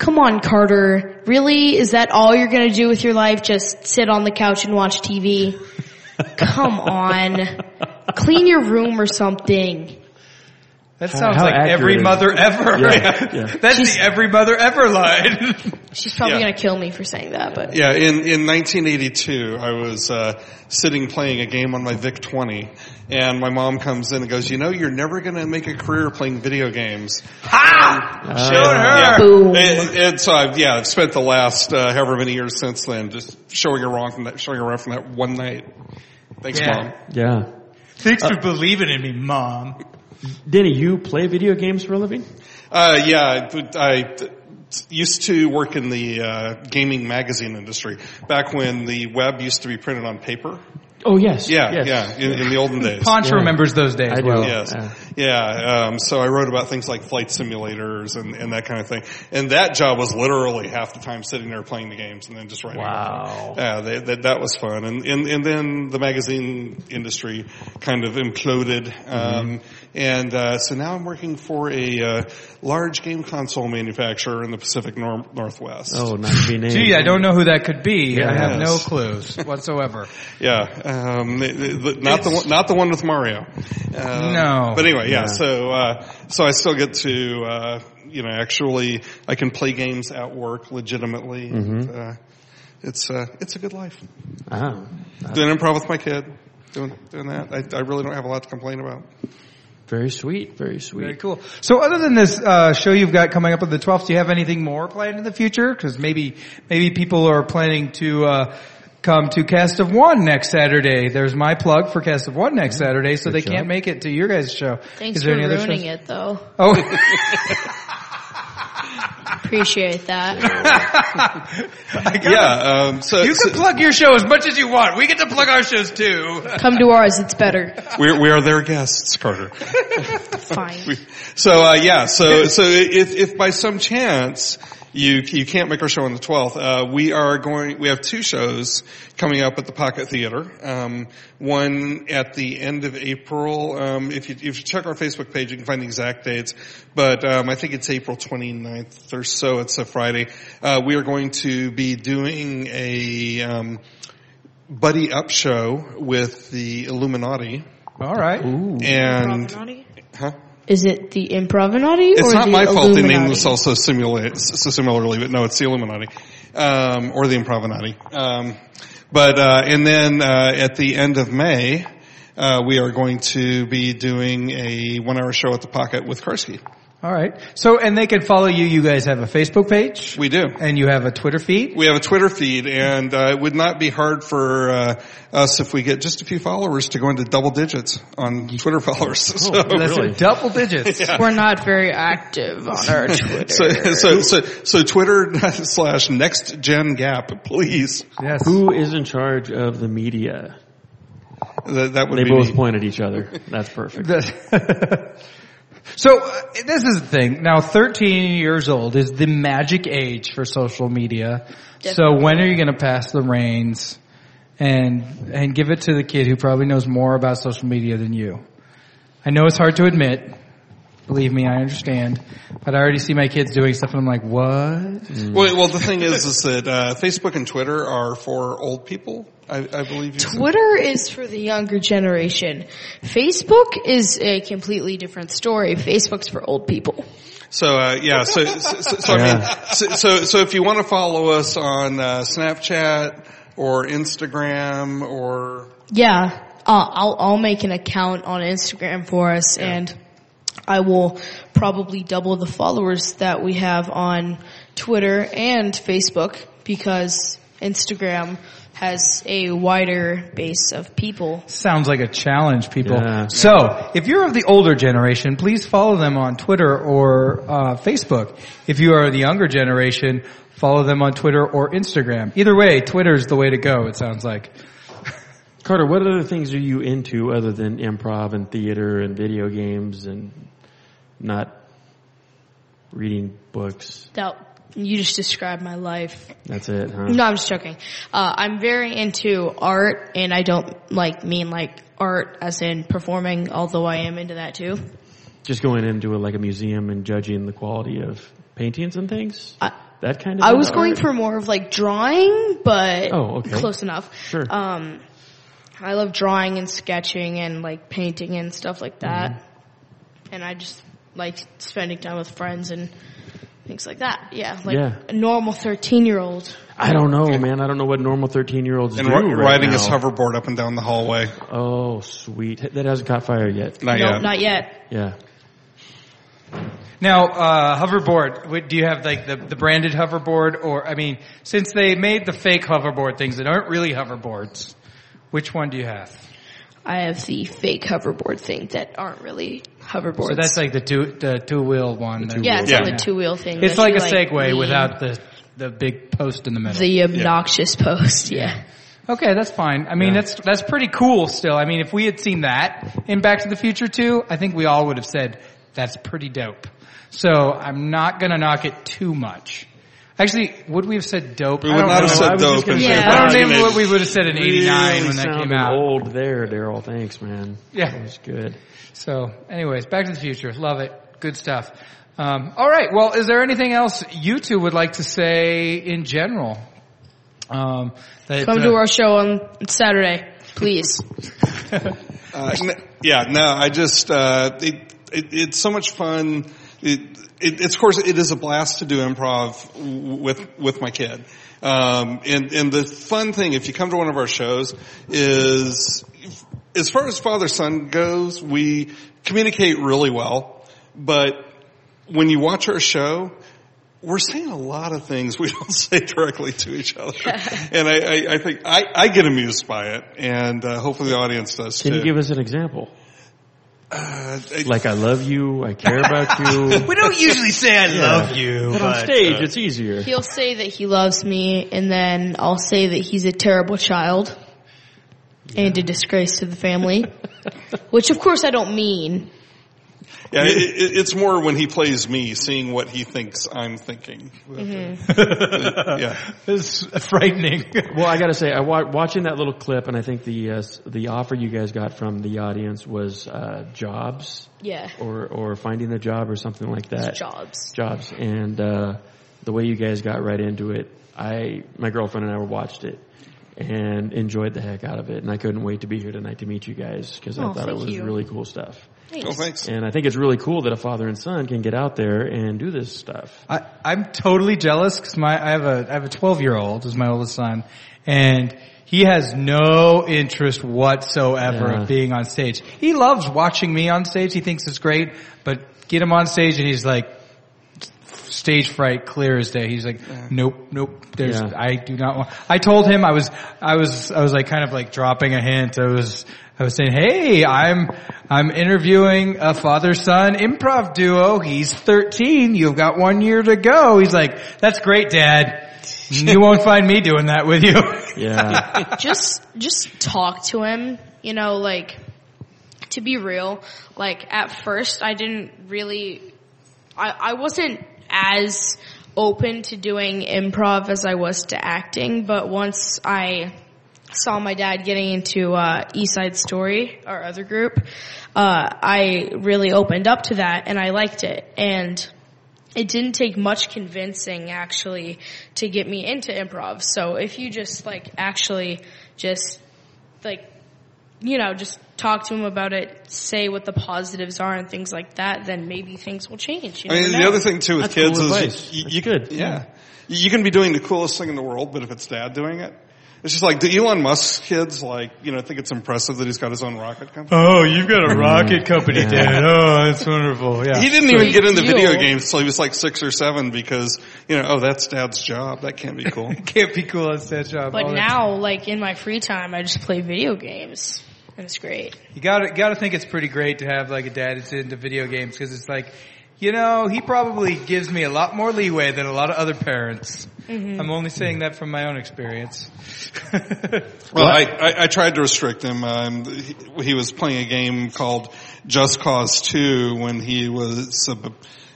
Come on, Carter. Really? Is that all you're gonna do with your life? Just sit on the couch and watch TV? Come on. Clean your room or something. that sounds how like accurate every mother ever. Yeah, yeah. That's the every mother ever line. She's probably Yeah. gonna kill me for saying that, but Yeah, in, in 1982, I was uh, sitting playing a game on my VIC-20, and my mom comes in and goes, you know, you're never going to make a career playing video games. ha! Showed her. Yeah. Boom. And, and so I've, yeah, I've spent the last uh, however many years since then just showing her around from that, showing her around from that one night. Thanks, Yeah. mom. Yeah. Thanks for believing in me, mom. Denny, you play video games for a living? Uh, yeah, I used to work in the uh, gaming magazine industry back when the web used to be printed on paper. Oh yes. Yeah, yes. yeah, in, in the olden days. Ponch Yeah. remembers those days I do. Yes. Yeah. Yeah. Um, so I wrote about things like flight simulators and, and that kind of thing. And that job was literally half the time sitting there playing the games and then just writing. Wow. them. Yeah, they, that that was fun. And, and and then the magazine industry kind of imploded. Um, and uh, so now I'm working for a uh, large game console manufacturer in the Pacific Nor- Northwest. Oh, not to be named. Gee, I don't know who that could be. I have no clues whatsoever. Yeah, um, it- it- not the one, not the one with Mario. Um, No. but anyway, yeah. Yeah. So uh, so I still get to uh, you know actually I can play games at work legitimately. And, uh, it's uh, it's a good life. Ah. Doing improv with my kid, doing doing that. I, I really don't have a lot to complain about. Very sweet. Very sweet. Very cool. So other than this uh, show you've got coming up on the 12th, do you have anything more planned in the future? Because maybe maybe people are planning to uh, come to Cast of One next Saturday. There's my plug for Cast of One next Saturday, so they job. can't make it to your guys' show. thanks Is for there any other ruining shows? it though. Oh, Appreciate that. Yeah. Um, so, You can so plug your show as much as you want. We get to plug our shows too. Come to ours, it's better. we're we are their guests, Carter. Fine. So uh, yeah, so so if if by some chance you you can't make our show on the 12th, uh, we are going. We have two shows coming up at the Pocket Theater. Um, one at the end of April. Um, if you if you check our Facebook page, you can find the exact dates. But um, I think it's April 29th or so. It's a Friday. Uh, we are going to be doing a um, buddy up show with the Illuminati All right. and. Improvenati? Huh? Is it the Improvenati It's or not the my fault they named Illuminati? themselves so, simula- so similarly, but no, it's the Illuminati, um, or the Improvenati. Um, but, uh, and then, uh, at the end of May, uh, we are going to be doing a one hour show at the Pocket with Karski. All right. So, and they can follow you. You guys have a Facebook page We do. and you have a Twitter feed. We have a Twitter feed and, uh, it would not be hard for, uh, us if we get just a few followers to go into double digits on Twitter followers. So, That's really? double digits. We're not very active on our Twitter. so, so, so, so Twitter slash next gen gap, please. Yes. Who is in charge of the media? That, that would They be both me. point at each other. That's perfect. So uh, this is the thing. Now, 13 years old is the magic age for social media. So when are you going to pass the reins and and give it to the kid who probably knows more about social media than you? I know it's hard to admit. Believe me, I understand. But I already see my kids doing stuff and I'm like, what? Well, well, the thing is, is that uh, Facebook and Twitter are for old people. I, I believe you. said. Twitter is for the younger generation. Facebook is a completely different story. Facebook's for old people. So uh, yeah, so so, so, so I mean, so, so so if you want to follow us on uh, Snapchat or Instagram or Yeah, uh, I'll I'll make an account on Instagram for us, and I will probably double the followers that we have on Twitter and Facebook because Instagram has a wider base of people. Sounds like a challenge, people. Yeah. So, if you're of the older generation, please follow them on Twitter or uh, Facebook. If you are the younger generation, follow them on Twitter or Instagram. Either way, Twitter's the way to go. It sounds like. Carter, what other things are you into other than improv and theater and video games and not reading books? That you just described my life. That's it, huh? No, I'm just joking. Uh, I'm very into art, and I don't like mean like art as in performing, although I am into that too. Just going into a, like a museum and judging the quality of paintings and things? I, that kind of I was art? going for more of like drawing, but Oh, okay. close enough. Sure. Um, I love drawing and sketching and like painting and stuff like that. Mm-hmm. And I just like spending time with friends and things like that. Yeah, like Yeah. a normal 13 year old. I don't know, man. I don't know what normal 13 year olds And do ri- right riding now. his hoverboard up and down the hallway. Oh, sweet. That hasn't caught fire yet. Not no, yet. not yet. Yeah. Now, uh, hoverboard, do you have like the, the branded hoverboard or, I mean, since they made the fake hoverboard things that aren't really hoverboards, which one do you have? I have the fake hoverboard thing that aren't really hoverboards. So that's like the two, the two wheel one. that- yeah, it's Yeah. on the two wheel thing. It's like you, a Segway lean- without the, the big post in the middle. the obnoxious post. Yeah. Okay, that's fine. I mean, Yeah. that's that's pretty cool. Still, I mean, if we had seen that in Back to the Future 2, I think we all would have said that's pretty dope. So I'm not gonna knock it too much. Actually, would we have said dope? We I would don't not have said dope. gonna say say. I don't remember what we would have said in '89 when that came out. old there, Daryl. Thanks, man. Yeah. That was good. So, anyways, Back to the Future, love it, good stuff. Um, all right, well, is there anything else you two would like to say in general? Um, that, Come uh, to our show on Saturday, please. Uh, n- yeah, no, I just, uh, it, it, it's so much fun. It, it, it's of course, it is a blast to do improv with, with my kid. Um, and, and the fun thing, if you come to one of our shows, is as far as father-son goes, we communicate really well, but when you watch our show, we're saying a lot of things we don't say directly to each other. and I, I, I think I, I get amused by it, and uh, hopefully the audience does Can too. you give us an example? Uh, I- Like, I love you, I care about you. We don't usually say I love you, But on stage, uh, it's easier. He'll say that he loves me, and then I'll say that he's a terrible child and a disgrace to the family, which of course I don't mean. Yeah, it, it, it's more when he plays me, seeing what he thinks I'm thinking. yeah, It's frightening. Well, I gotta say, I wa- watching that little clip, and I think the uh, the offer you guys got from the audience was uh, jobs, Yeah, or or finding a job, or something like that. jobs. Jobs, and uh, the way you guys got right into it, I my girlfriend and I watched it and enjoyed the heck out of it, and I couldn't wait to be here tonight to meet you guys because I Oh, thought it was you. really cool stuff. Oh thanks. And I think it's really cool that a father and son can get out there and do this stuff. I, I'm totally jealous because my I have a I have a 12 year old is my oldest son, and he has no interest whatsoever Yeah. of being on stage. He loves watching me on stage. He thinks it's great, but get him on stage and he's like stage fright clear as day. He's like, nope, nope. There's Yeah. I do not want. I told him I was I was I was like kind of like dropping a hint. I was. I was saying, hey, I'm, I'm interviewing a father-son improv duo. He's 13. You've got one year to go. He's like, that's great, dad. You won't find me doing that with you. Yeah, just just talk to him you know like to be real like at first i didn't really i i wasn't as open to doing improv as i was to acting but once i saw my dad getting into uh east side story our other group uh i really opened up to that and i liked it and it didn't take much convincing actually to get me into improv. So if you just like actually just like you know just talk to him about it, say what the positives are and things like that, then maybe things will change. You I mean, the other thing too with That's kids cool is advice. you, That's you, good. Yeah, you can be doing the coolest thing in the world, but if it's dad doing it, it's just like the Elon Musk kids, like you know, think it's impressive that he's got his own rocket company. Oh, you've got a mm-hmm. rocket company, Dad. Oh, that's wonderful. Yeah. He didn't even get into deal. video games until he was like six or seven because, you know, oh, that's dad's job. That can't be cool. Can't be cool on stage job. But now, like in my free time, I just play video games, and it's great. You gotta, gotta think it's pretty great to have like a dad that's into video games because it's like, you know, he probably gives me a lot more leeway than a lot of other parents. I'm only saying that from my own experience. Well, I, I, I tried to restrict him. Um, he, he was playing a game called Just Cause 2 when he was, uh,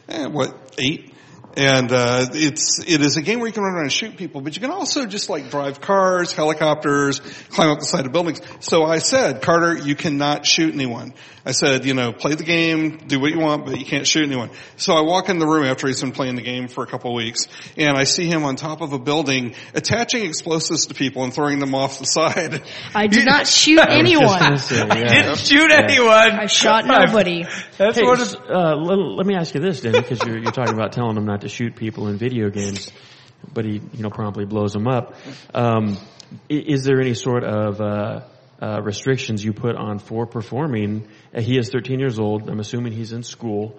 eh, what, eight? And uh, it's it is a game where you can run around and shoot people, but you can also just like drive cars, helicopters, climb up the side of buildings. So I said, Carter, you cannot shoot anyone. I said, you know, play the game, do what you want, but you can't shoot anyone. So I walk in the room after he's been playing the game for a couple of weeks, and I see him on top of a building attaching explosives to people and throwing them off the side. I did not shoot Just anyone. say, yeah. Didn't shoot anyone. I shot nobody. That's Hey, one s- uh, let, let me ask you this, Danny, because you're, you're talking about telling him not to shoot people in video games, but he, you know, promptly blows them up. Um, is there any sort of uh, uh, restrictions you put on for performing? Uh, he is 13 years old. I'm assuming he's in school,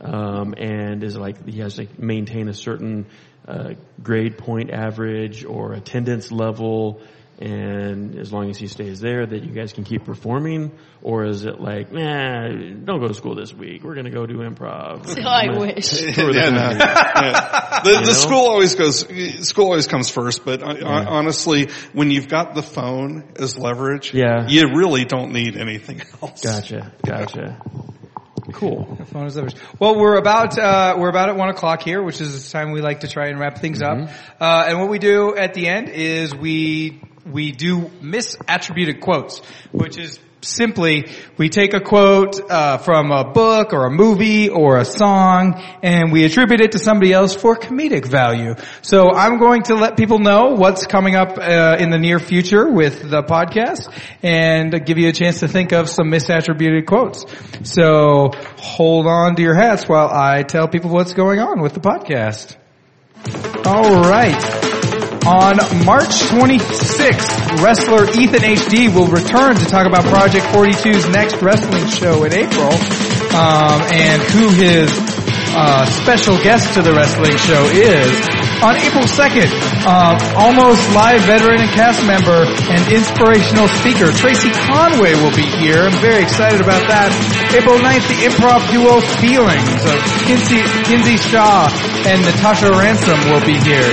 um, and is like he has to maintain a certain uh, grade point average or attendance level. And as long as he stays there, that you guys can keep performing, or is it like, nah, don't go to school this week. We're gonna go do improv. I wish. For the Yeah, no. Yeah. The, the school always goes, school always comes first, but I, I, honestly, when you've got the phone as leverage, Yeah. you really don't need anything else. Gotcha, gotcha. Cool. phone is leverage. Well, we're about uh, we're about at one o'clock here, which is the time we like to try and wrap things up. Uh, and what we do at the end is we we do misattributed quotes, which is simply we take a quote uh, from a book or a movie or a song and we attribute it to somebody else for comedic value. So I'm going to let people know what's coming up uh, in the near future with the podcast and give you a chance to think of some misattributed quotes. So hold on to your hats while I tell people what's going on with the podcast. All right. On March 26th, wrestler Ethan HD will return to talk about Project 42's next wrestling show in April, um, and who his uh, special guest to the wrestling show is. On April 2nd, um, almost live veteran and cast member and inspirational speaker Tracy Conway will be here. I'm very excited about that. April 9th, the improv duo Feelings of Kinsey, Kinsey Shaw and Natasha Ransom will be here.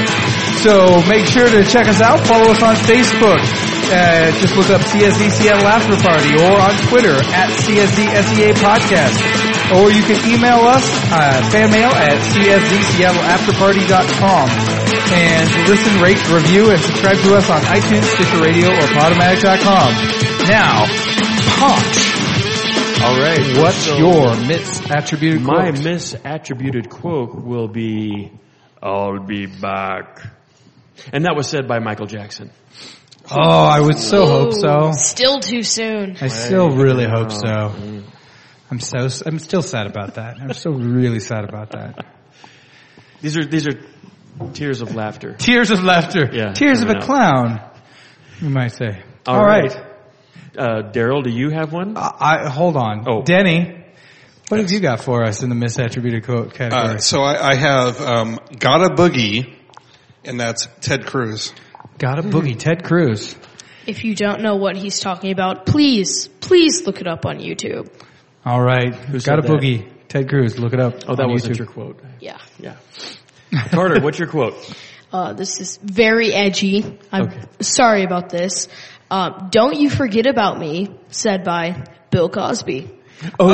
So make sure to check us out. Follow us on Facebook. Uh, just look up CSZ Seattle After Party or on Twitter at CSZ SEA Podcast. Or you can email us, uh, fan mail at cszseattleafterparty.com. And listen, rate, review, and subscribe to us on iTunes, Stitcher Radio, or Podomatic.com. Now, Ponch. All right. What's so your misattributed my quote? misattributed quote will be, "I'll be back," and that was said by Michael Jackson. Oh, I would so hope so. Still too soon. I still really hope so. I'm so I'm still sad about that. I'm still really sad about that. These are these are tears of laughter. Tears of laughter. Yeah, Tears of a coming up. clown. You might say. All All right. Uh, Daryl, do you have one? I, I hold on. Oh. Denny, what have you got for us in the misattributed quote category? Uh, so I, I have um, "Got a Boogie," and that's Ted Cruz. Got a boogie. Ted Cruz. If you don't know what he's talking about, please, please look it up on YouTube. All right. Who Got a that? boogie. Ted Cruz. Look it up. Oh, that wasn't YouTube. your quote. Yeah. Yeah. Carter, what's your quote? Uh, this is very edgy. I'm Okay. sorry about this. Um, don't you forget about me, said by Bill Cosby. Oh.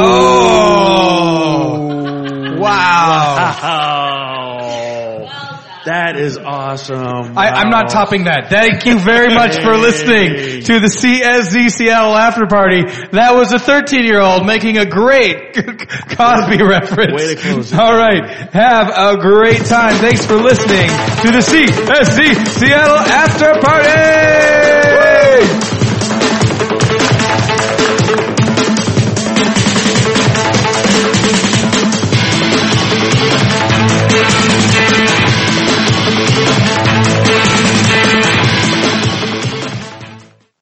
Wow. Oh, that is awesome. I, I'm not topping that. Thank you very much for listening to the CSZ Seattle After Party. That was a 13 year old making a great Cosby reference. Way to close. All right. Have a great time. Thanks for listening to the CSZ Seattle After Party.